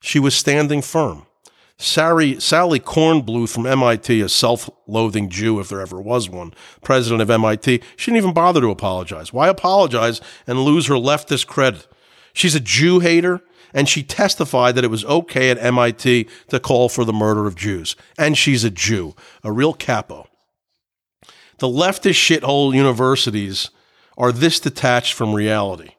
She was standing firm. Sally, Sally Kornbluth from MIT, a self loathing Jew, if there ever was one, president of MIT, she didn't even bother to apologize. Why apologize and lose her leftist credit? She's a Jew hater, and she testified that it was okay at MIT to call for the murder of Jews. And she's a Jew, a real capo. The leftist shithole universities are this detached from reality.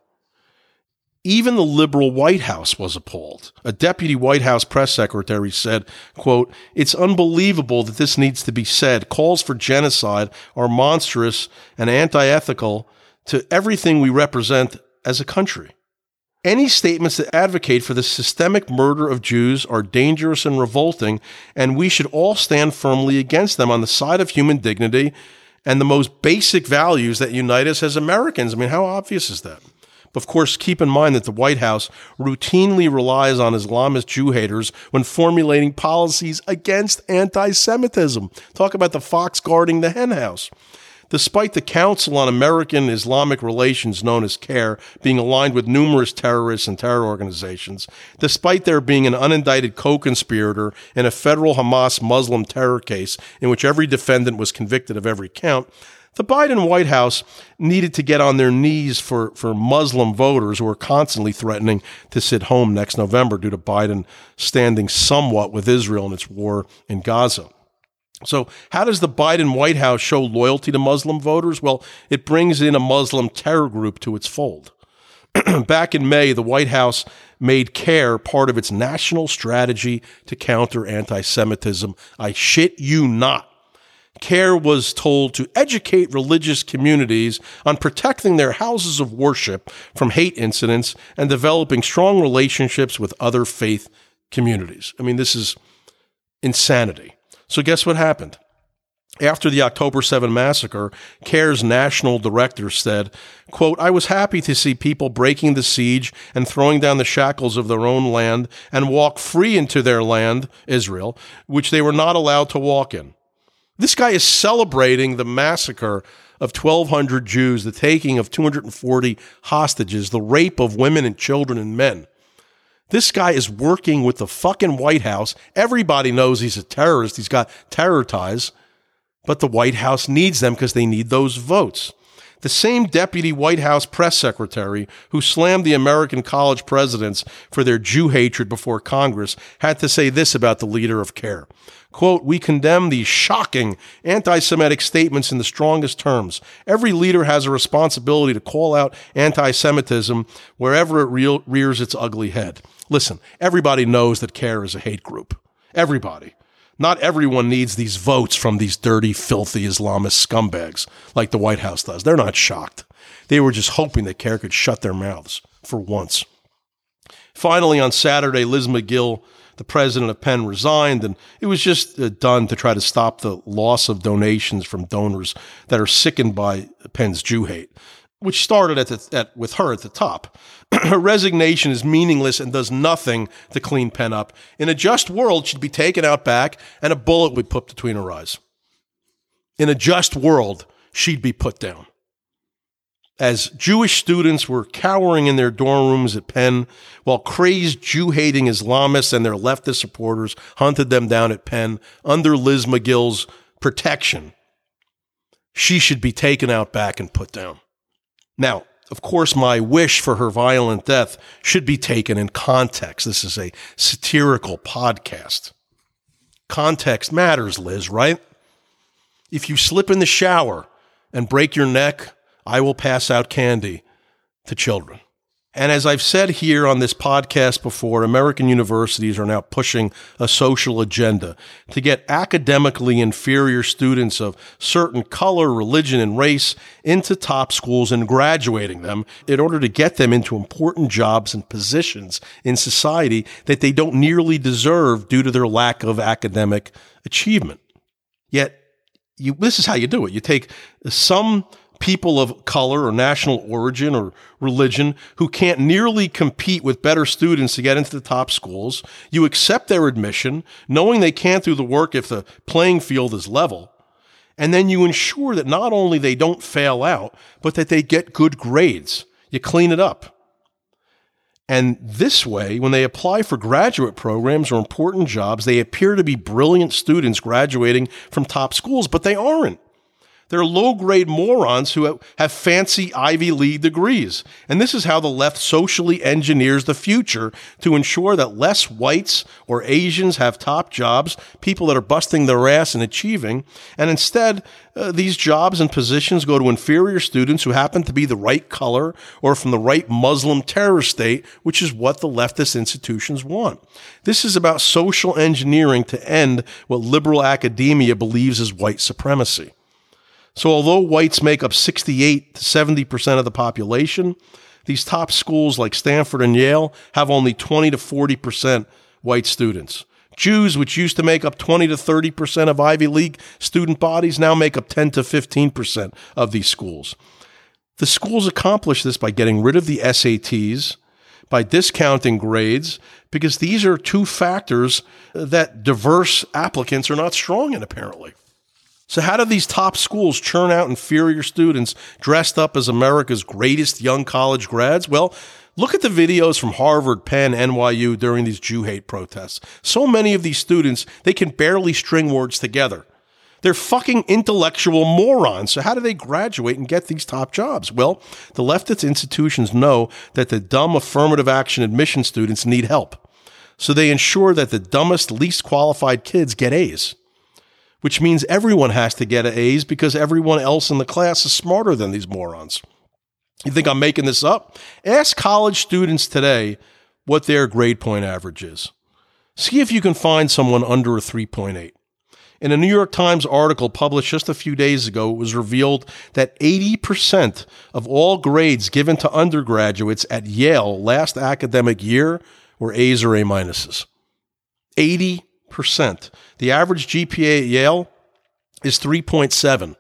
Even the liberal White House was appalled. A deputy White House press secretary said, quote, It's unbelievable that this needs to be said. Calls for genocide are monstrous and anti-ethical to everything we represent as a country. Any statements that advocate for the systemic murder of Jews are dangerous and revolting, and we should all stand firmly against them on the side of human dignity and the most basic values that unite us as Americans. I mean, how obvious is that? Of course, keep in mind that the White House routinely relies on Islamist Jew haters when formulating policies against anti Semitism. Talk about the fox guarding the henhouse. Despite the Council on American Islamic Relations, known as CAIR, being aligned with numerous terrorists and terror organizations, despite there being an unindicted co conspirator in a federal Hamas Muslim terror case in which every defendant was convicted of every count, the Biden White House needed to get on their knees for, for Muslim voters who are constantly threatening to sit home next November due to Biden standing somewhat with Israel in its war in Gaza. So, how does the Biden White House show loyalty to Muslim voters? Well, it brings in a Muslim terror group to its fold. Back in May, the White House made CAIR part of its national strategy to counter anti Semitism. I shit you not. CAIR was told to educate religious communities on protecting their houses of worship from hate incidents and developing strong relationships with other faith communities. I mean, this is insanity. So, guess what happened? After the October 7 massacre, CAIR's national director said, quote, I was happy to see people breaking the siege and throwing down the shackles of their own land and walk free into their land, Israel, which they were not allowed to walk in. This guy is celebrating the massacre of 1,200 Jews, the taking of 240 hostages, the rape of women and children and men. This guy is working with the fucking White House. Everybody knows he's a terrorist. He's got terror ties, but the White House needs them because they need those votes. The same deputy White House press secretary who slammed the American college presidents for their Jew hatred before Congress had to say this about the leader of CAIR. Quote, we condemn these shocking anti Semitic statements in the strongest terms. Every leader has a responsibility to call out anti Semitism wherever it rears its ugly head. Listen, everybody knows that CAIR is a hate group. Everybody. Not everyone needs these votes from these dirty, filthy Islamist scumbags like the White House does. They're not shocked. They were just hoping that CAIR could shut their mouths for once. Finally, on Saturday, Liz Magill, the president of Penn resigned, and it was just uh, done to try to stop the loss of donations from donors that are sickened by Penn's Jew hate, which started at, the, at with her at the top. Her resignation is meaningless and does nothing to clean Penn up. In a just world, she'd be taken out back, and a bullet would put between her eyes. In a just world, she'd be put down. as Jewish students were cowering in their dorm rooms at Penn, while crazed Jew hating Islamists and their leftist supporters hunted them down at Penn under Liz Magill's protection, she should be taken out back and put down. Now, of course, my wish for her violent death should be taken in context. This is a satirical podcast. Context matters, Liz, right? If you slip in the shower and break your neck, I will pass out candy to children. And as I've said here on this podcast before, American universities are now pushing a social agenda to get academically inferior students of certain color, religion, and race into top schools and graduating them in order to get them into important jobs and positions in society that they don't nearly deserve due to their lack of academic achievement. Yet, you, this is how you do it. You take some people of color or national origin or religion who can't nearly compete with better students to get into the top schools. You accept their admission, knowing they can't do the work if the playing field is level. And then you ensure that not only they don't fail out, but that they get good grades. You clean it up. And this way, when they apply for graduate programs or important jobs, they appear to be brilliant students graduating from top schools, but they aren't. They're low grade morons who have fancy Ivy League degrees. And this is how the left socially engineers the future to ensure that less whites or Asians have top jobs, people that are busting their ass and achieving. And instead, uh, these jobs and positions go to inferior students who happen to be the right color or from the right Muslim terror state, which is what the leftist institutions want. This is about social engineering to end what liberal academia believes is white supremacy. So, although whites make up 68 to 70% of the population, these top schools like Stanford and Yale have only 20 to 40% white students. Jews, which used to make up 20 to 30% of Ivy League student bodies, now make up 10 to 15% of these schools. The schools accomplish this by getting rid of the SATs, by discounting grades, because these are two factors that diverse applicants are not strong in, apparently. So, how do these top schools churn out inferior students dressed up as America's greatest young college grads? Well, look at the videos from Harvard, Penn, NYU during these Jew hate protests. So many of these students, they can barely string words together. They're fucking intellectual morons. So, how do they graduate and get these top jobs? Well, the leftist institutions know that the dumb affirmative action admission students need help. So, they ensure that the dumbest, least qualified kids get A's which means everyone has to get A's because everyone else in the class is smarter than these morons. You think I'm making this up? Ask college students today what their grade point average is. See if you can find someone under a 3.8. In a New York Times article published just a few days ago, it was revealed that 80% of all grades given to undergraduates at Yale last academic year were A's or A minuses. 80 percent. The average GPA at Yale is 3.7.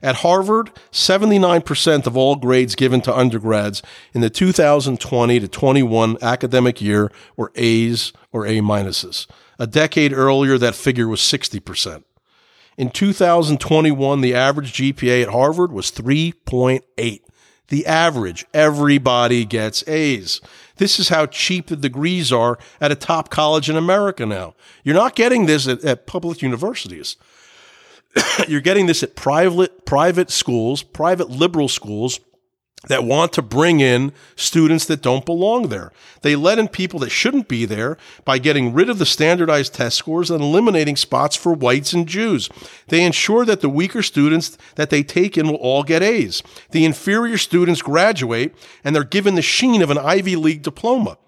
At Harvard, 79% of all grades given to undergrads in the 2020 to 21 academic year were A's or A minuses. A decade earlier, that figure was 60%. In 2021, the average GPA at Harvard was 3.8. The average, everybody gets A's. This is how cheap the degrees are at a top college in America now. You're not getting this at, at public universities. You're getting this at private private schools, private liberal schools that want to bring in students that don't belong there. They let in people that shouldn't be there by getting rid of the standardized test scores and eliminating spots for whites and Jews. They ensure that the weaker students that they take in will all get A's. The inferior students graduate and they're given the sheen of an Ivy League diploma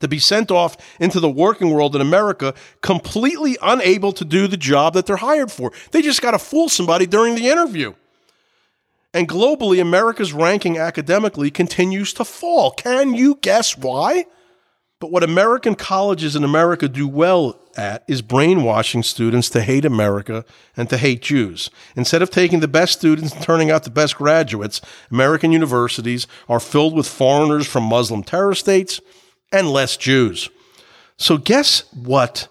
to be sent off into the working world in America completely unable to do the job that they're hired for. They just got to fool somebody during the interview. And globally, America's ranking academically continues to fall. Can you guess why? But what American colleges in America do well at is brainwashing students to hate America and to hate Jews. Instead of taking the best students and turning out the best graduates, American universities are filled with foreigners from Muslim terror states and less Jews. So guess what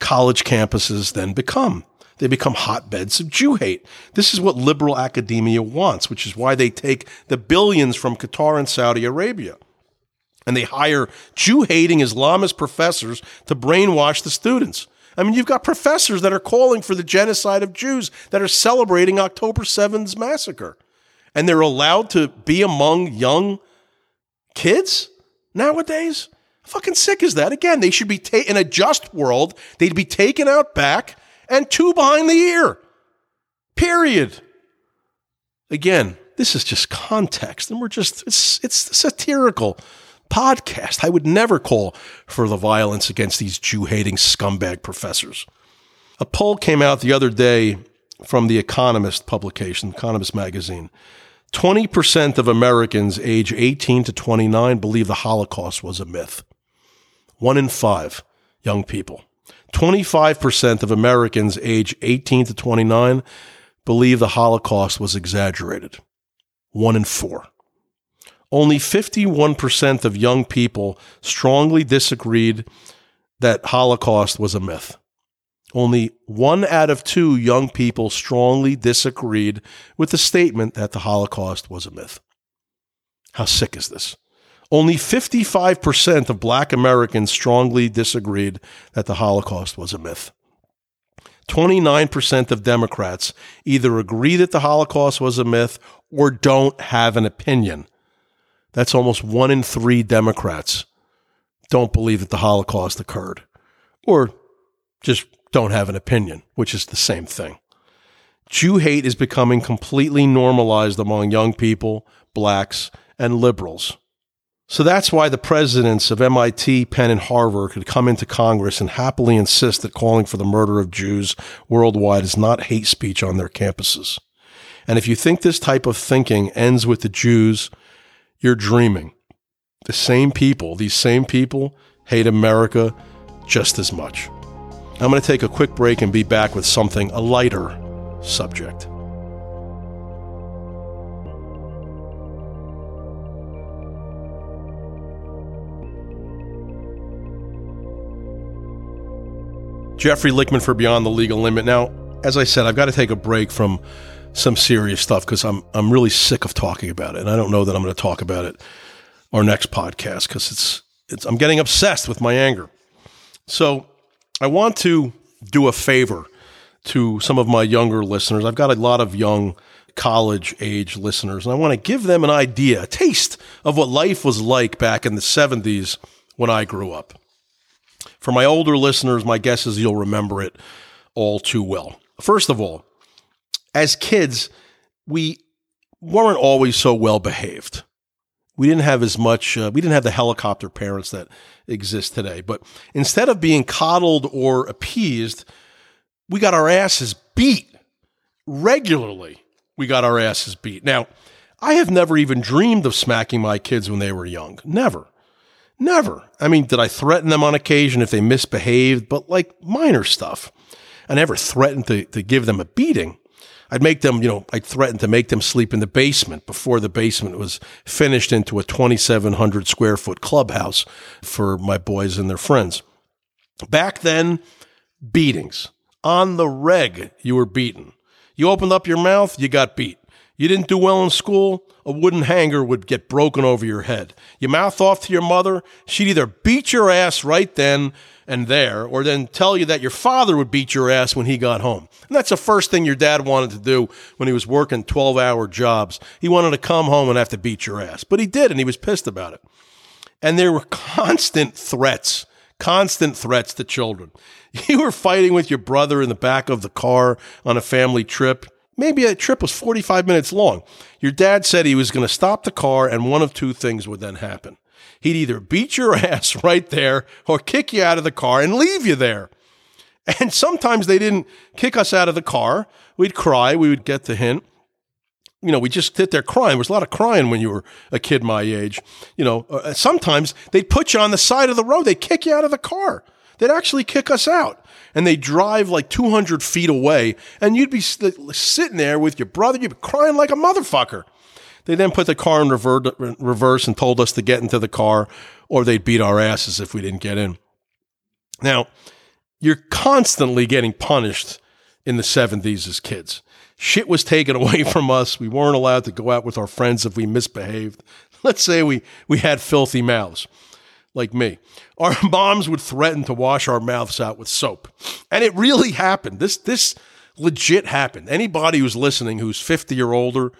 college campuses then become? They become hotbeds of Jew hate. This is what liberal academia wants, which is why they take the billions from Qatar and Saudi Arabia. And they hire Jew hating Islamist professors to brainwash the students. I mean, you've got professors that are calling for the genocide of Jews that are celebrating October 7's massacre. And they're allowed to be among young kids nowadays? Fucking sick is that? Again, they should be ta- in a just world, they'd be taken out back and two behind the ear. Period. Again, this is just context, and we're just, it's, it's a satirical podcast. I would never call for the violence against these Jew hating scumbag professors. A poll came out the other day from the Economist publication, Economist magazine. 20% of Americans age 18 to 29 believe the Holocaust was a myth. One in five young people. 25% of Americans age 18 to 29 believe the Holocaust was exaggerated. One in four. Only 51% of young people strongly disagreed that Holocaust was a myth. Only one out of two young people strongly disagreed with the statement that the Holocaust was a myth. How sick is this? Only 55% of black Americans strongly disagreed that the Holocaust was a myth. 29% of Democrats either agree that the Holocaust was a myth or don't have an opinion. That's almost one in three Democrats don't believe that the Holocaust occurred or just don't have an opinion, which is the same thing. Jew hate is becoming completely normalized among young people, blacks, and liberals. So that's why the presidents of MIT, Penn, and Harvard could come into Congress and happily insist that calling for the murder of Jews worldwide is not hate speech on their campuses. And if you think this type of thinking ends with the Jews, you're dreaming. The same people, these same people, hate America just as much. I'm going to take a quick break and be back with something, a lighter subject. Jeffrey Lichtman for Beyond the Legal Limit. Now, as I said, I've got to take a break from some serious stuff because I'm I'm really sick of talking about it, and I don't know that I'm going to talk about it our next podcast because it's it's I'm getting obsessed with my anger. So I want to do a favor to some of my younger listeners. I've got a lot of young college age listeners, and I want to give them an idea, a taste of what life was like back in the 70s when I grew up. For my older listeners, my guess is you'll remember it all too well. First of all, as kids, we weren't always so well behaved. We didn't have as much, uh, we didn't have the helicopter parents that exist today. But instead of being coddled or appeased, we got our asses beat regularly. We got our asses beat. Now, I have never even dreamed of smacking my kids when they were young. Never. Never. I mean, did I threaten them on occasion if they misbehaved? But like minor stuff. I never threatened to, to give them a beating. I'd make them, you know, I'd threaten to make them sleep in the basement before the basement was finished into a 2,700 square foot clubhouse for my boys and their friends. Back then, beatings. On the reg, you were beaten. You opened up your mouth, you got beat. You didn't do well in school, a wooden hanger would get broken over your head. You mouth off to your mother, she'd either beat your ass right then and there, or then tell you that your father would beat your ass when he got home. And that's the first thing your dad wanted to do when he was working 12 hour jobs. He wanted to come home and have to beat your ass. But he did, and he was pissed about it. And there were constant threats, constant threats to children. You were fighting with your brother in the back of the car on a family trip. Maybe a trip was 45 minutes long. Your dad said he was going to stop the car, and one of two things would then happen. He'd either beat your ass right there or kick you out of the car and leave you there. And sometimes they didn't kick us out of the car. We'd cry. We would get the hint. You know, we just sit there crying. There was a lot of crying when you were a kid my age. You know, uh, sometimes they'd put you on the side of the road. They'd kick you out of the car. They'd actually kick us out and they drive like 200 feet away, and you'd be sitting there with your brother, you'd be crying like a motherfucker. They then put the car in reverse and told us to get into the car, or they'd beat our asses if we didn't get in. Now, you're constantly getting punished in the 70s as kids. Shit was taken away from us. We weren't allowed to go out with our friends if we misbehaved. Let's say we, we had filthy mouths, like me. Our moms would threaten to wash our mouths out with soap. And it really happened. This, this legit happened. Anybody who's listening who's 50 or older,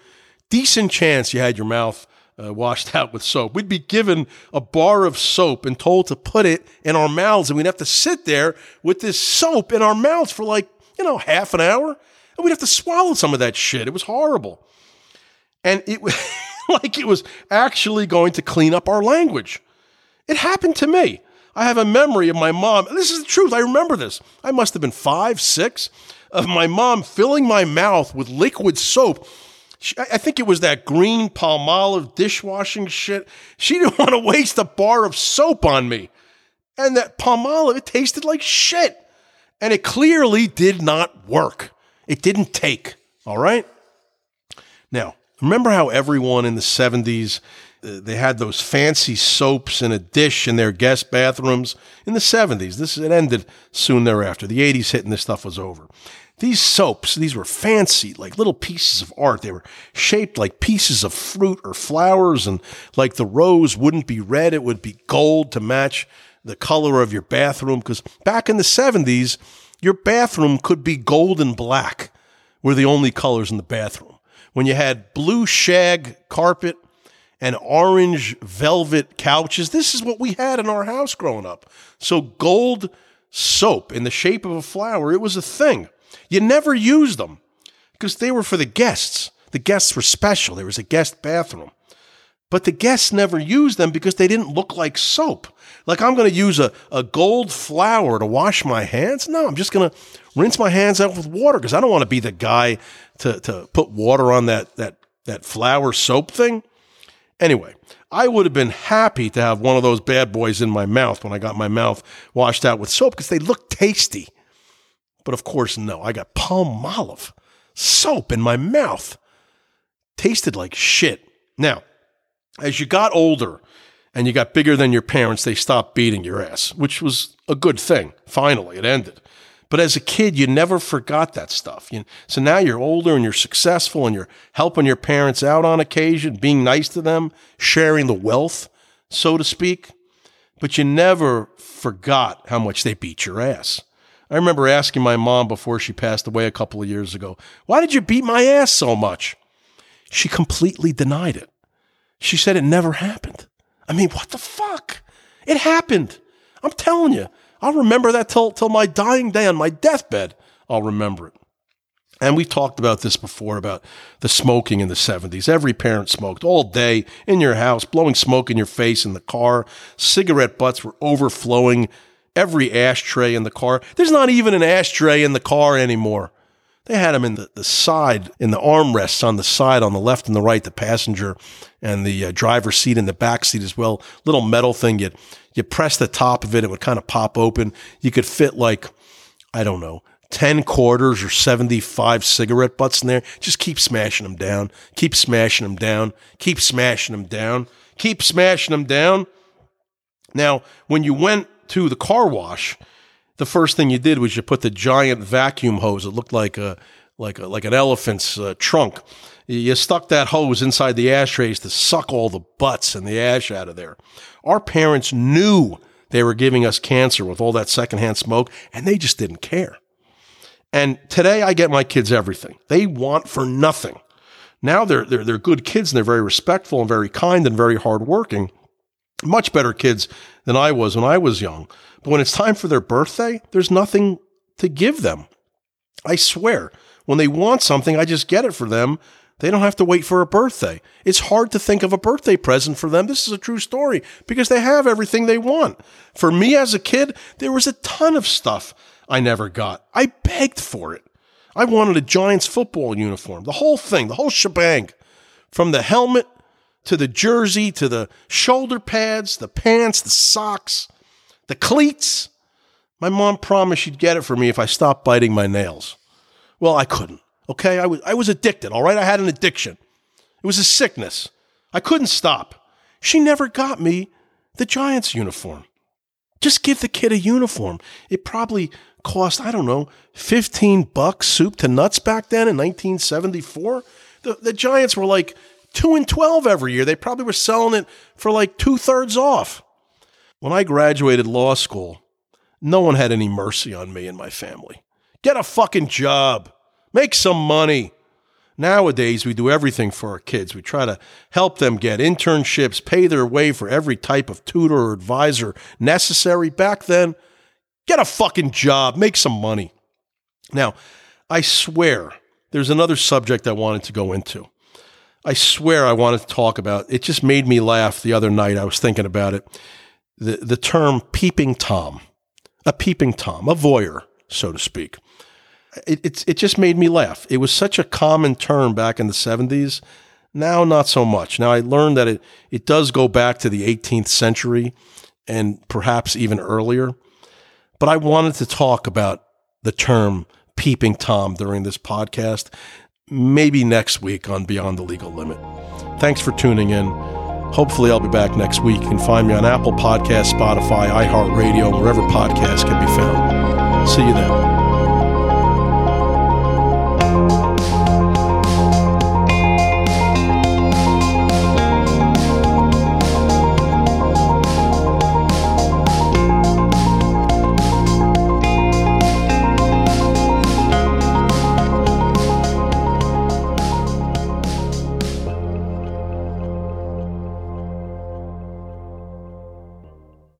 decent chance you had your mouth uh, washed out with soap. We'd be given a bar of soap and told to put it in our mouths, and we'd have to sit there with this soap in our mouths for like, you know, half an hour, and we'd have to swallow some of that shit. It was horrible. And it was like it was actually going to clean up our language. It happened to me. I have a memory of my mom. This is the truth. I remember this. I must have been five, six, of my mom filling my mouth with liquid soap I think it was that green Palmolive dishwashing shit. She didn't want to waste a bar of soap on me. And that Palmolive, it tasted like shit. And it clearly did not work. It didn't take. All right? Now, remember how everyone in the 70s, uh, they had those fancy soaps in a dish in their guest bathrooms in the 70s. This it ended soon thereafter. The 80s hit and this stuff was over. These soaps, these were fancy, like little pieces of art. They were shaped like pieces of fruit or flowers, and like the rose wouldn't be red, it would be gold to match the color of your bathroom. Because back in the 70s, your bathroom could be gold and black, were the only colors in the bathroom. When you had blue shag carpet and orange velvet couches, this is what we had in our house growing up. So, gold soap in the shape of a flower, it was a thing. You never used them because they were for the guests. The guests were special. There was a guest bathroom. But the guests never used them because they didn't look like soap. Like I'm going to use a, a gold flower to wash my hands. No, I'm just going to rinse my hands out with water because I don't want to be the guy to, to put water on that, that, that flower soap thing. Anyway, I would have been happy to have one of those bad boys in my mouth when I got my mouth washed out with soap because they look tasty. But of course, no. I got Palmolive soap in my mouth. Tasted like shit. Now, as you got older and you got bigger than your parents, they stopped beating your ass, which was a good thing. Finally, it ended. But as a kid, you never forgot that stuff. You, so now you're older and you're successful and you're helping your parents out on occasion, being nice to them, sharing the wealth, so to speak. But you never forgot how much they beat your ass. I remember asking my mom before she passed away a couple of years ago, Why did you beat my ass so much? She completely denied it. She said it never happened. I mean, what the fuck? It happened. I'm telling you. I'll remember that till, till my dying day on my deathbed. I'll remember it. And we talked about this before about the smoking in the 70s. Every parent smoked all day in your house, blowing smoke in your face in the car. Cigarette butts were overflowing every ashtray in the car. There's not even an ashtray in the car anymore. They had them in the, the side, in the armrests on the side, on the left and the right, the passenger and the uh, driver's seat and the back seat as well. Little metal thing. You you press the top of it, it would kind of pop open. You could fit like, I don't know, 10 quarters or 75 cigarette butts in there. Just keep smashing them down. Keep smashing them down. Keep smashing them down. Keep smashing them down. Now, when you went to the car wash, the first thing you did was you put the giant vacuum hose. It looked like a like a, like an elephant's uh, trunk. You stuck that hose inside the ashtrays to suck all the butts and the ash out of there. Our parents knew they were giving us cancer with all that secondhand smoke, and they just didn't care. And today I get my kids everything. They want for nothing. Now they're, they're, they're good kids and they're very respectful and very kind and very hardworking much better kids than I was when I was young. But when it's time for their birthday, there's nothing to give them. I swear, when they want something, I just get it for them. They don't have to wait for a birthday. It's hard to think of a birthday present for them. This is a true story because they have everything they want. For me as a kid, there was a ton of stuff I never got. I begged for it. I wanted a Giants football uniform, the whole thing, the whole shebang, from the helmet to the jersey, to the shoulder pads, the pants, the socks, the cleats. My mom promised she'd get it for me if I stopped biting my nails. Well, I couldn't. Okay, I was I was addicted, all right? I had an addiction. It was a sickness. I couldn't stop. She never got me the Giants uniform. Just give the kid a uniform. It probably cost, I don't know, 15 bucks soup to nuts back then in 1974. The, the Giants were like 2 and 12 every year. They probably were selling it for like two thirds off. When I graduated law school, no one had any mercy on me and my family. Get a fucking job, make some money. Nowadays, we do everything for our kids. We try to help them get internships, pay their way for every type of tutor or advisor necessary. Back then, get a fucking job, make some money. Now, I swear there's another subject I wanted to go into. I swear I wanted to talk about. It just made me laugh the other night. I was thinking about it. The the term peeping tom, a peeping tom, a voyeur, so to speak it, it, it just made me laugh. It was such a common term back in the 70s. Now, not so much. Now, I learned that it, it does go back to the 18th century and perhaps even earlier. But I wanted to talk about the term peeping Tom during this podcast, maybe next week on Beyond the Legal Limit. Thanks for tuning in. Hopefully, I'll be back next week. You can find me on Apple Podcasts, Spotify, iHeartRadio, wherever podcasts can be found. See you then.